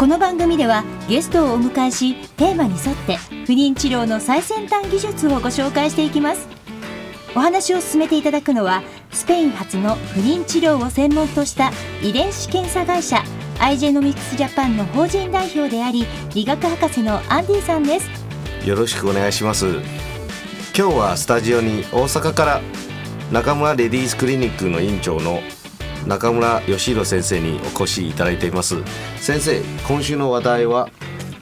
この番組ではゲストをお迎えしテーマに沿って不妊治療の最先端技術をご紹介していきます。お話を進めていただくのはスペイン発の不妊治療を専門とした遺伝子検査会社アイジェノミクスジャパンの法人代表であり理学博士のアンディさんです。よろしくお願いします。今日はスタジオに大阪から中村レディースクリニックの院長の中村義弘先生にお越しいただいています先生今週の話題は？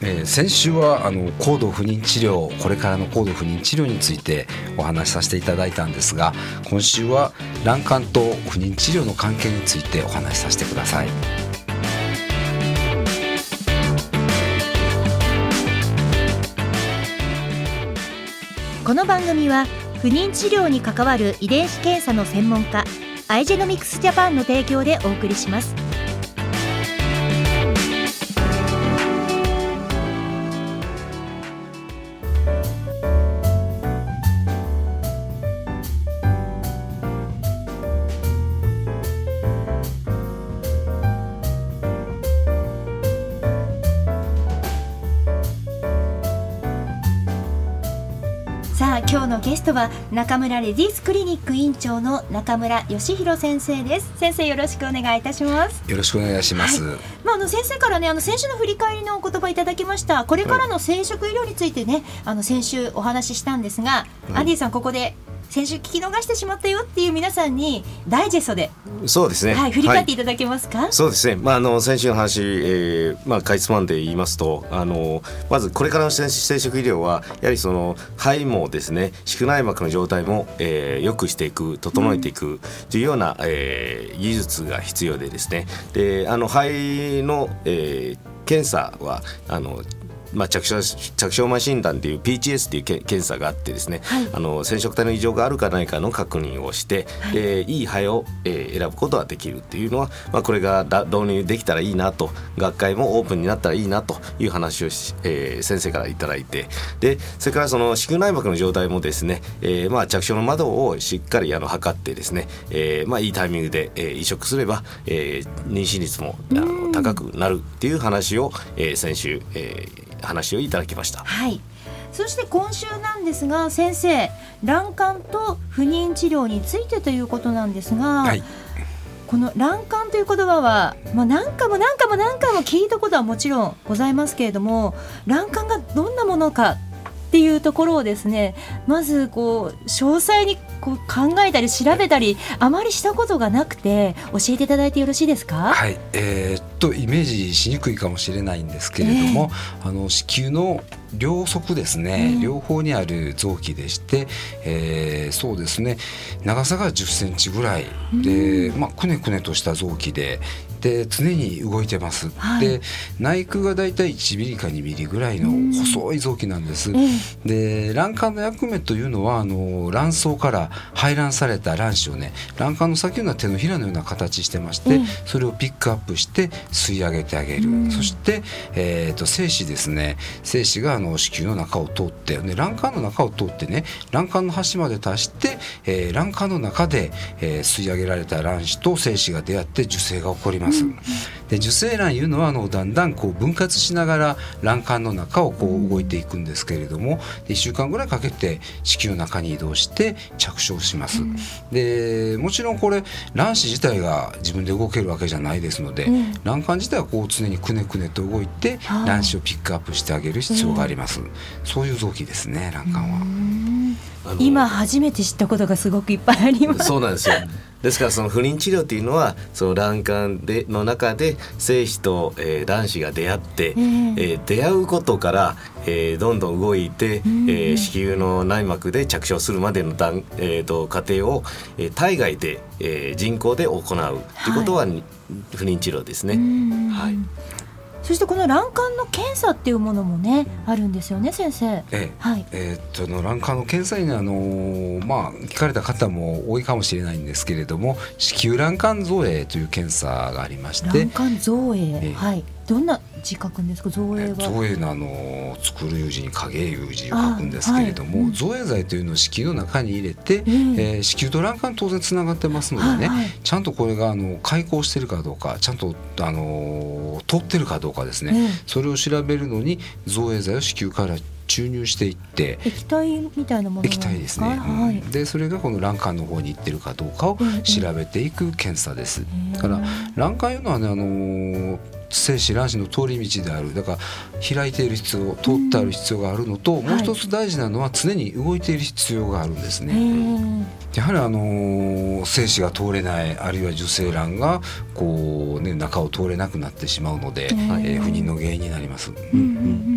えー、先週はあの高度不妊治療これからの高度不妊治療についてお話しさせていただいたんですが今週は卵管と不妊治療の関係についてお話しさせてください。この番組は不妊治療に関わる遺伝子検査の専門家アイジェノミクスジャパンの提供でお送りします。今日のゲストは中村レディースクリニック院長の中村義弘先生です。先生よろしくお願いいたします。よろしくお願いします、はい、まああの先生からねあの先週の振り返りのお言葉いただきました。これからの生殖医療についてね、はい、あの先週お話ししたんですが、はい、アンディさんここで先週聞き逃してしまったよっていう皆さんにダイジェストでそうですね、はい、振り返ってい。ただけますか、はい、そうですね、まあ、あの先週の話、えーまあ、かいつまんで言いますとあのまずこれからの生殖医療はやはりその肺もですね子宮内膜の状態も、えー、良くしていく整えていくというような、うん、えー、技術が必要でですね。であの肺の、えー検査はあのまあ、着床着床前診断っていう PGS っていう検査があってですね、はい、あの染色体の異常があるかないかの確認をして、はい、いい肺を、えー、選ぶことができるっていうのは、まあ、これが導入できたらいいなと学会もオープンになったらいいなという話をし、えー、先生から頂いてでそれからその子宮内膜の状態もですね、えーまあ、着床の窓をしっかりあの測ってですね、えーまあ、いいタイミングで、えー、移植すれば、えー、妊娠率もあの高くなるっていう話を、えー、先週、えー、話をいただきました。はいそして今週なんですが先生卵管と不妊治療についてということなんですが、はい、この卵管という言葉は、まあ、何回も何回も何回も聞いたことはもちろんございますけれども卵管がどんなものかっていうところをですねまずこう詳細にこう考えたり調べたりあまりしたことがなくて教えていただいてよろしいですか？はい。えー、っとイメージしにくいかもしれないんですけれども、えー、あの子宮の両側ですね、うん、両方にある臓器でして、えー、そうですね。長さが10センチぐらいで、うん、まあ、くねくねとした臓器でで常に動いてます、はい、で内腔がだいたい1ミリか2ミリぐらいの細い臓器なんです、で卵管の役目というのはあの卵巣から排卵された卵子をね卵管の先の手のひらのような形してまして、それをピックアップして吸い上げてあげる、そして、えーと、精子ですね。精子があの子宮の中を通ってで卵管の中を通ってね卵管の端まで達して、えー、卵管の中で、えー、吸い上げられた卵子と精子が出会って受精が起こりますます。で受精卵いうのはあのだんだんこう分割しながら卵管の中をこう動いていくんですけれども1週間ぐらいかけて子宮の中に移動して着床します。でもちろんこれ卵子自体が自分で動けるわけじゃないですので、卵管自体はこう常にくねくねと動いて卵子をピックアップしてあげる必要があります。そういう臓器ですね卵管は。今初めて知ったことがすごくいっぱいありますそうなんですよですからその不妊治療っていうのはその卵管での中で精子と、えー、卵子が出会って、えー、えー、出会うことから、えー、どんどん動いて、えー、子宮の内膜で着床するまでのだん、えーと、過程を、えー、体外で、えー、人工で行うということは、はい、不妊治療ですね。はいそしてこの卵管の検査っていうものもねあるんですよね先生。ええはい。えーっとの卵管の検査にあのーまあ聞かれた方も多いかもしれないんですけれども子宮卵管造影という検査がありまして卵管造影、ええはい。どんな字書くんですか？造影は。造影のあの作る有字に影有字を書くんですけれども、あはい。うん。造影剤というのを子宮の中に入れて、えええー子宮と卵管当然つながってますのでね、はいはい。ちゃんとこれがあの開口してるかどうかちゃんとあの通ってるかどうかですね、ええそれを調べるのに造影剤を子宮から注入していって液体みたいなもの液体ですね、うん。はい。でそれがこの卵管の方に行ってるかどうかをええ調べていく検査です。えだから卵管いうのはねあのー精子卵子の通り道であるだから開いている必要通ってある必要があるのと、もう一つ大事なのは常に動いている必要があるんですえね。えやはりあのー精子が通れないあるいは受精卵がこうね中を通れなくなってしまうので、えええー不妊の原因になります。うんうん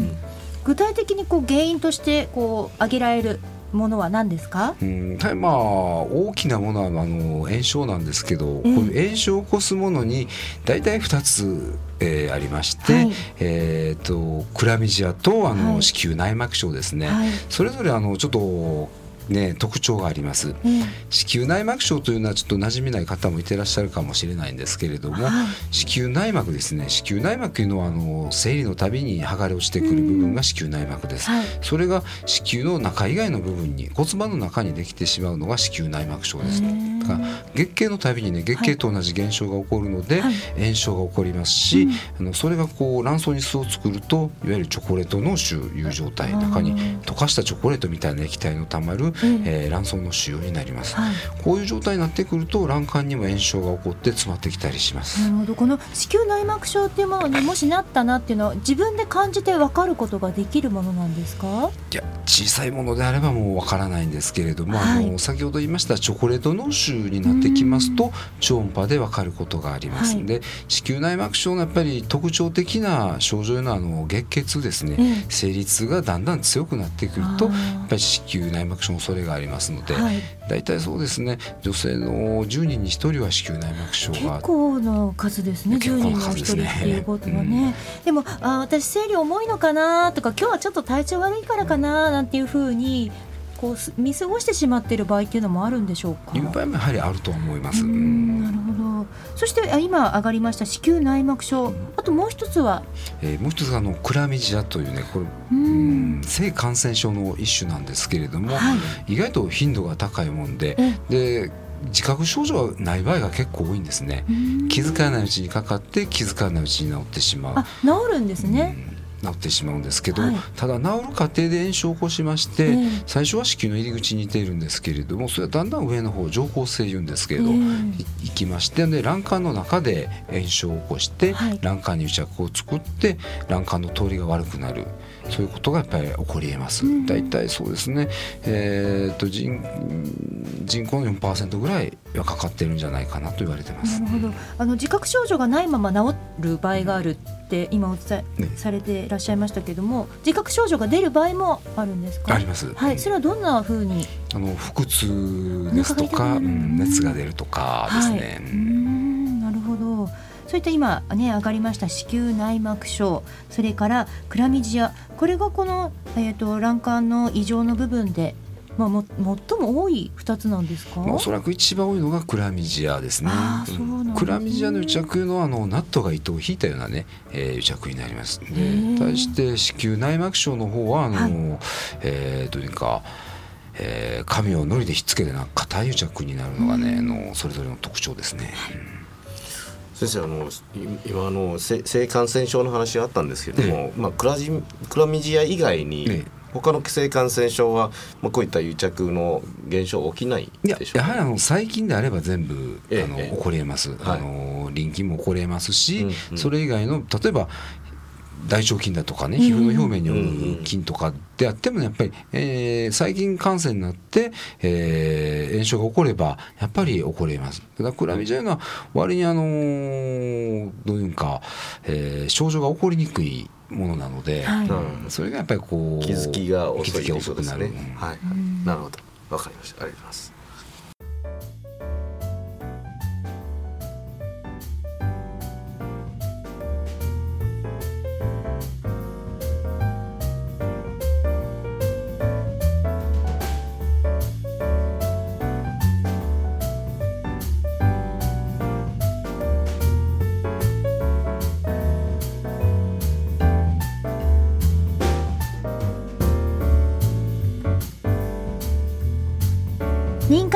うん具体的にこう原因としてこう挙げられるものは何ですか？うん、はいまあ大きなものはあの炎症なんですけど、ええこういう炎症を起こすものに大体2つ、えーありまして、はいえー、とクラミジアとあの、はい子宮内膜症ですね、はい。それぞれあのちょっとね特徴があります。ええ子宮内膜症というのはちょっと馴染みない方もいてらっしゃるかもしれないんですけれども、はい。子宮内膜ですね。子宮内膜というのはあの生理のたびに剥がれ落ちてくる部分が子宮内膜です。はい。それが子宮の中以外の部分に骨盤の中にできてしまうのが子宮内膜症です。へー。だから月経のたびにね月経と同じ現象が起こるので、はい。炎症が起こりますし、うん。あのそれがこう卵巣に巣を作るといわゆるチョコレート脳腫いう状態中に溶かしたチョコレートみたいな液体のたまる、ええー卵巣の腫瘍になります。はい。こういう状態になってくると卵管にも炎症が起こって詰まってきたりします。なるほど。この子宮内膜症っていうものにもしなったなっていうのは自分で感じて分かることができるものなんですか？いや小さいものであればもうわからないんですけれども、はい。あの先ほど言いましたチョコレート脳腫になってきますと超音波でわかることがあります、はい。で子宮内膜症のやっぱり特徴的な症状のあの月経ですね、ええ。生理痛がだんだん強くなってくるとやっぱり子宮内膜症の恐れがありますので、はい。大体そうですね女性の10人に1人は子宮内膜症結が構な数ですね10結構な人の1人っていうことはね、でもあ私生理重いのかなとか今日はちょっと体調悪いからかななんていうふうにこうす見過ごしてしまっている場合っていうのもあるんでしょうか？いう場合もやはりあると思います。なるほど。そしてあ今上がりました子宮内膜症あともう一つは？えーもう一つがあのクラミジアというねこれううんん性感染症の一種なんですけれども、はい。意外と頻度が高いもんでえ。で自覚症状がない場合が結構多いんですね。うん。気づかないうちにかかって気づかないうちに治ってしまう。あ治るんですね、うん治ってしまうんですけど、はい。ただ治る過程で炎症を起こしまして、ええ。最初は子宮の入り口に似ているんですけれどもそれはだんだん上の方上行性言うんですけれど、ええ。い行きましてで卵管の中で炎症を起こして、はい。卵管に癒着を作って卵管の通りが悪くなる。そういうことがやっぱり起こりえます。うん。大体そうですね、えー、と人人口の4%ぐらいはかかってるんじゃないかなと言われてます。なるほど。あの自覚症状がないまま治る場合があるって今お伝えね。されていらっしゃいましたけども自覚症状が出る場合もあるんですか？あります。はい。それはどんな風に？あの腹痛ですとか、うん熱が出るとかですね。はい、うーんなるほど。そういった今ね上がりました子宮内膜症それからクラミジア。これがこの、えー、と卵管の異常の部分で、まあ、も最も多い2つなんですか、まあ、おそらく一番多いのがクラミジアですね。あーそうなんクラミジアの癒着のあのナットが糸を引いたようなね、えー、癒着になります。対して子宮内膜症の方はあの、はいえー、どういうか。えー、紙を糊でひっつけてなんか硬い癒着になるのがね、あのそれぞれの特徴ですね。先生あのい今あの性性感染症の話があったんですけども、まあ、クラジクラミジア以外に、ええ他の性感染症は、まあ、こういった癒着の現象起きないでしょうか？やはりあの最近であれば全部、ええええ。あの起こりえます、はい。あの臨機も起こりえますし、うんうん。それ以外の例えば大腸菌だとかねうん。皮膚の表面にうんおる菌とかであってもやっぱり、えー細菌感染になって、えー炎症が起こればやっぱり起こりえます。だからクラミジアいうのは割にあのーどういうんか、えー症状が起こりにくいものなので、はいうんそれがやっぱりこう気づきが遅い気づきが遅くなる、ということですね。はい、うんなるほど、わかりました。ありがとうございます。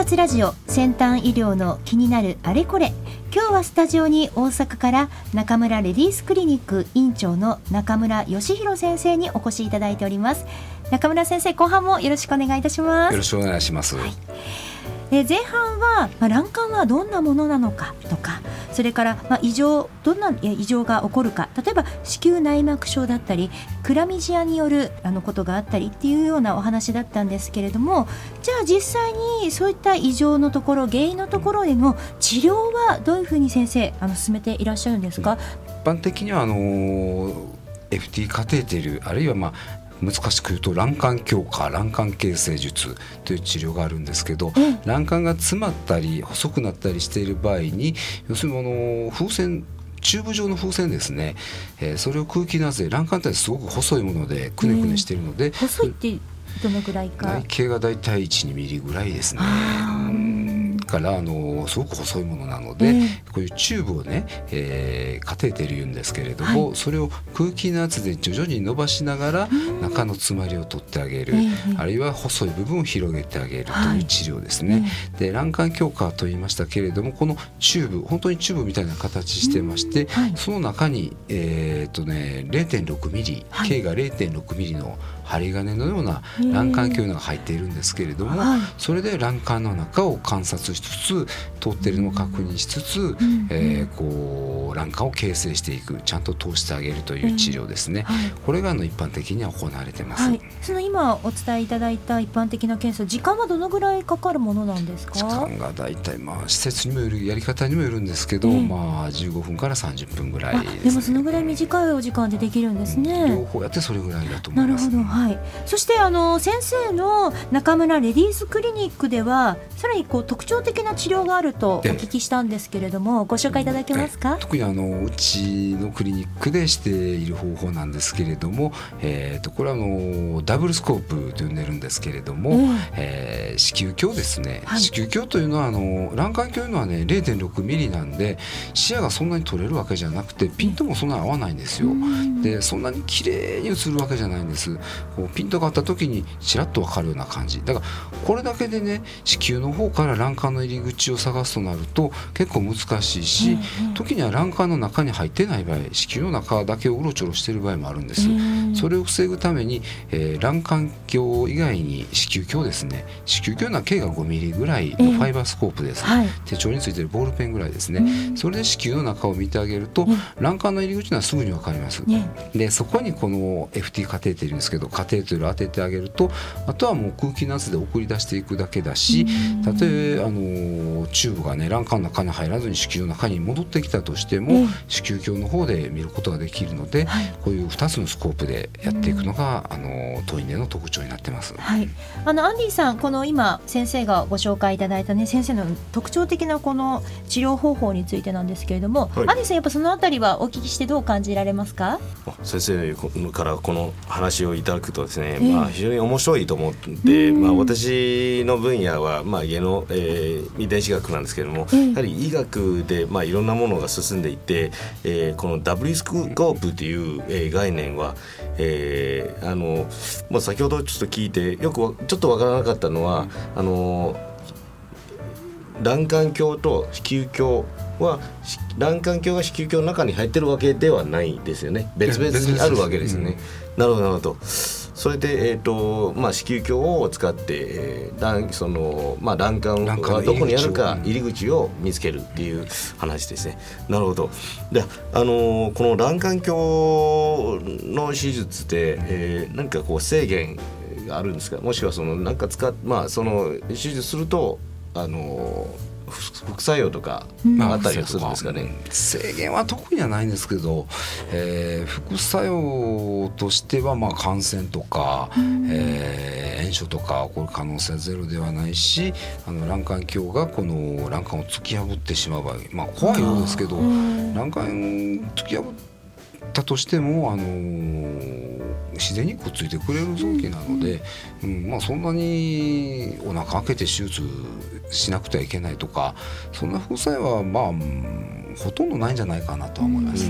活ラジオ先端医療の気になるあれこれ。今日はスタジオに大阪から中村レディースクリニック院長の中村義弘先生にお越しいただいております。中村先生後半もよろしくお願いいたします。よろしくお願いします、はい。え前半は、まあ、卵管はどんなものなのかとかそれから、まあ、異常どんな異常が起こるか。例えば子宮内膜症だったりクラミジアによるあのことがあったりっていうようなお話だったんですけれどもじゃあ実際にそういった異常のところ原因のところでの治療はどういうふうに先生あの進めていらっしゃるんですか、一般的にはあの FT カテーテルあるいはまあ難しく言うと卵管強化卵管形成術という治療があるんですけど、うん、卵管が詰まったり細くなったりしている場合に要するにあの風船チューブ状の風船ですね、えー、それを空気なぜ卵管ってすごく細いものでくねくねしているので、細いってどのぐらいか？内径がだいたい1 2ミリぐらいですね。からあのすごく細いものなので、えー、こういうチューブをね、えー、カテーテル言うんですけれども、はい、それを空気の圧で徐々に伸ばしながら中の詰まりを取ってあげる、あるいは細い部分を広げてあげるという治療ですね。はい、で卵管鏡下と言いましたけれどもこのチューブ本当にチューブみたいな形してまして、はい、その中にえー、っとね0.6ミリ、径が0.6ミリの針金のような卵管球が入っているんですけれども、それで卵管の中を観察しつつ通っているのを確認しつつ、えー、こう卵管を形成していくちゃんと通してあげるという治療ですね、はい、これがあの一般的には行われてます、はい、その今お伝えいただいた一般的な検査時間はどのぐらいかかるものなんですか？時間が大体まあ施設にもよるやり方にもよるんですけど、えー、まあ15分から30分ぐらいで、ね、でもそのぐらい短いお時間でできるんですね、両方やってそれぐらいだと思います、なるほど。はい、そしてあの先生の中村レディースクリニックではさらにこう特徴的な治療があるとお聞きしたんですけれどもご紹介いただけますか？特にあのうちのクリニックでしている方法なんですけれども、えー、とこれはあのダブルスコープと呼んでるんですけれども、うん、えー、子宮鏡ですね、はい、子宮鏡というのはあの卵管鏡のはね0.6ミリなんで視野がそんなに取れるわけじゃなくてピントもそんなに合わないんですよ。でそんなに綺麗に映るわけじゃないんです。こうピントがあった時にちらっと分かるような感じ。だからこれだけでね子宮の方から卵管の入り口を探すとなると結構難しいし、うんうん、時には卵管の中に入ってない場合子宮の中だけをうろちょろしてる場合もあるんです、うん、それを防ぐために、えー、卵管鏡以外に子宮鏡ですね。子宮鏡の径が5ミリぐらいのファイバースコープです、はい、手帳についてるボールペンぐらいですね、うん、それで子宮の中を見てあげると、卵管の入り口はすぐに分かります、でそこにこの FT カテーテルですけどカテーテル当ててあげるとあとはもう空気の圧で送り出していくだけだしたとえあのチューブがね卵管の中に入らずに子宮の中に戻ってきたとしても、子宮鏡の方で見ることができるので、はい、こういう2つのスコープでやっていくのが、あのトイネの特徴になってます。はい、あのアンディさんこの今先生がご紹介いただいたね先生の特徴的なこの治療方法についてなんですけれども、はい、アンディさんやっぱそのあたりはお聞きしてどう感じられますか？先生からこの話をいただくとですね、えー、まあ、非常に面白いと思って、まあ、私の分野は、まあ、家の、えー、遺伝子学なんですけれども、やはり医学で、まあ、いろんなものが進んでいて、えー、このダブルスコープという、えー、概念は、えーあのまあ、先ほどちょっと聞いてよくちょっとわからなかったのは、あの卵管鏡と子宮鏡は卵管鏡が子宮鏡の中に入ってるわけではないですよね別々にあるわけですよね。なるほどなるほど。それで、えーとまあ、子宮鏡を使って、えーそのまあ、卵管がどこにあるか入り口を見つけるっていう話ですね。なるほどで、あのこの卵管鏡の手術で、えー、何かこう制限があるんですか？もしくはそのなんか使っまあその手術するとあの副作用とかあったりするんですかね、うん、制限は特にはないんですけど、えー、副作用としてはまあ感染とか、うん、えー、炎症とか起こる可能性はゼロではないしあの卵管鏡がこの卵管を突き破ってしまう場合まあ怖いようですけど、卵管突き破ったとしてもあの自然にくっついてくれる臓器なので、うん、まあ、そんなにお腹開けて手術しなくてはいけないとかそんな副作用はまあほとんどないんじゃないかなとは思います。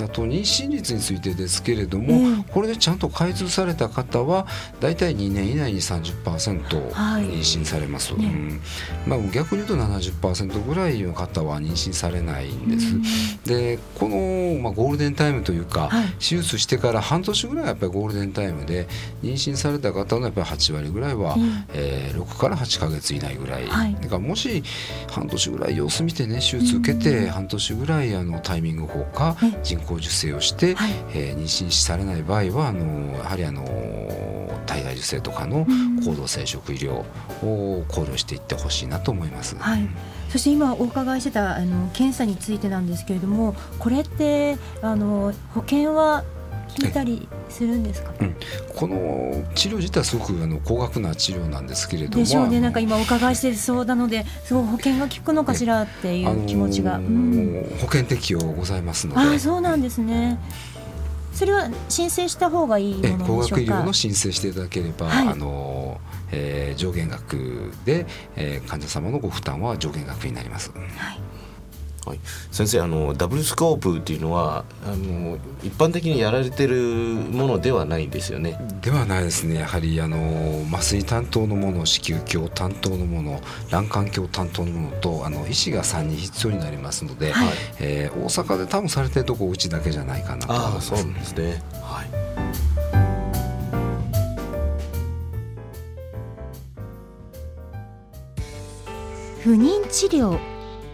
あと妊娠率についてですけれども、うん。これでちゃんと開通された方は大体2年以内に30%はい。妊娠されます、ね。うん。まあ、逆に言うと70%ぐらいの方は妊娠されないんです。でこの、まあ、ゴールデンタイムというか、はい。手術してから半年ぐらいはやっぱりゴールデンタイムで妊娠された方のやっぱり8割ぐらいは、うん。えー6から8ヶ月以内ぐらい、はい。だからもし半年ぐらい様子見てね手術受けて半年ぐらいあのタイミング法かえ人工授精をして、はい。えー妊娠されない場合はあのやはりあの体外受精とかのうん高度生殖医療を考慮していってほしいなと思います。はい。そして今お伺いしてたあの検査についてなんですけれどもこれってあの保険は引いたりするんですか？この治療自体はすごくあの高額な治療なんですけれども。でしょうね。なんか今お伺いしてそうなのですごい保険が効くのかしらっていあう気持ちが、のーうん。保険適用ございますので。ああそうなんですね。それは申請した方がいいえもの高額医療でしょうか？の申請していただければ、はい。あのえー上限額で、えー患者様のご負担は上限額になります。はい、先生あのダブルスコープっていうのはあの一般的にやられてるものではないんですよね。ではないですねやはりあの麻酔担当のもの子宮鏡担当のもの卵管鏡担当のものとあの医師が3人必要になりますので、はいえー大阪で多分されてるとこうちだけじゃないかなと思いああます。そうなんですね。はい。不妊治療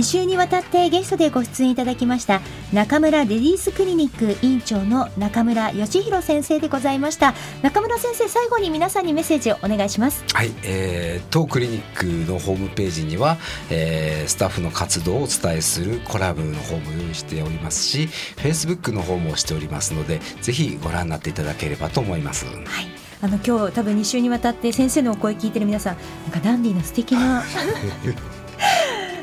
2週にわたってゲストでご出演いただきました中村レディースクリニック院長の中村義弘先生でございました。中村先生最後に皆さんにメッセージをお願いします。はい、えー当クリニックのホームページには、えースタッフの活動をお伝えするコラムの方も用意しておりますし Facebook の方もしておりますのでぜひご覧になっていただければと思います。はい。あの今日多分2週にわたって先生のお声聞いてる皆さんなんかダンディーな素敵な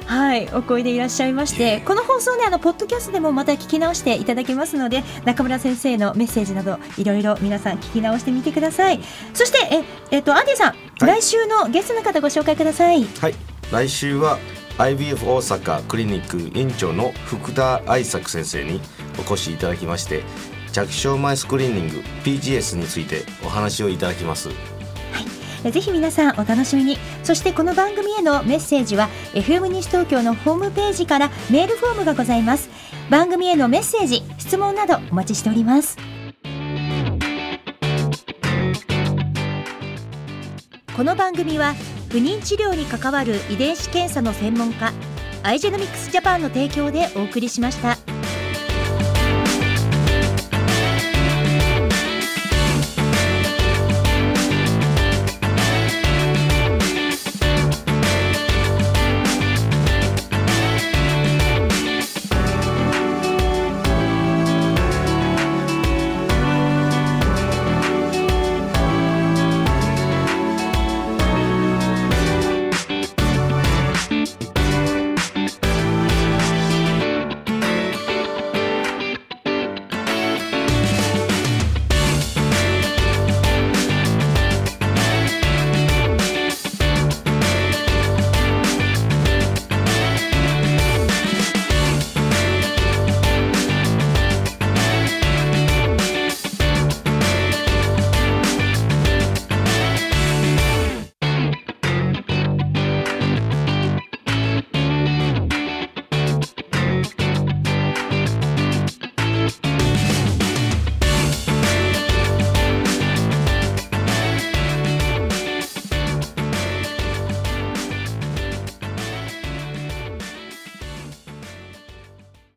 はいお声でいらっしゃいましてこの放送ねあのポッドキャストでもまた聞き直していただけますので中村先生のメッセージなどいろいろ皆さん聞き直してみてくださいそしてええっとアンディさん、来週のゲストの方ご紹介くださいはい。来週は IBF 大阪クリニック院長の福田愛作先生にお越しいただきまして着床前スクリーニング PGS についてお話をいただきます。えぜひ皆さんお楽しみに。そしてこの番組へのメッセージは FM 西東京のホームページからメールフォームがございます。番組へのメッセージ質問などお待ちしております。この番組は不妊治療に関わる遺伝子検査の専門家アイジェノミクスジャパンの提供でお送りしました。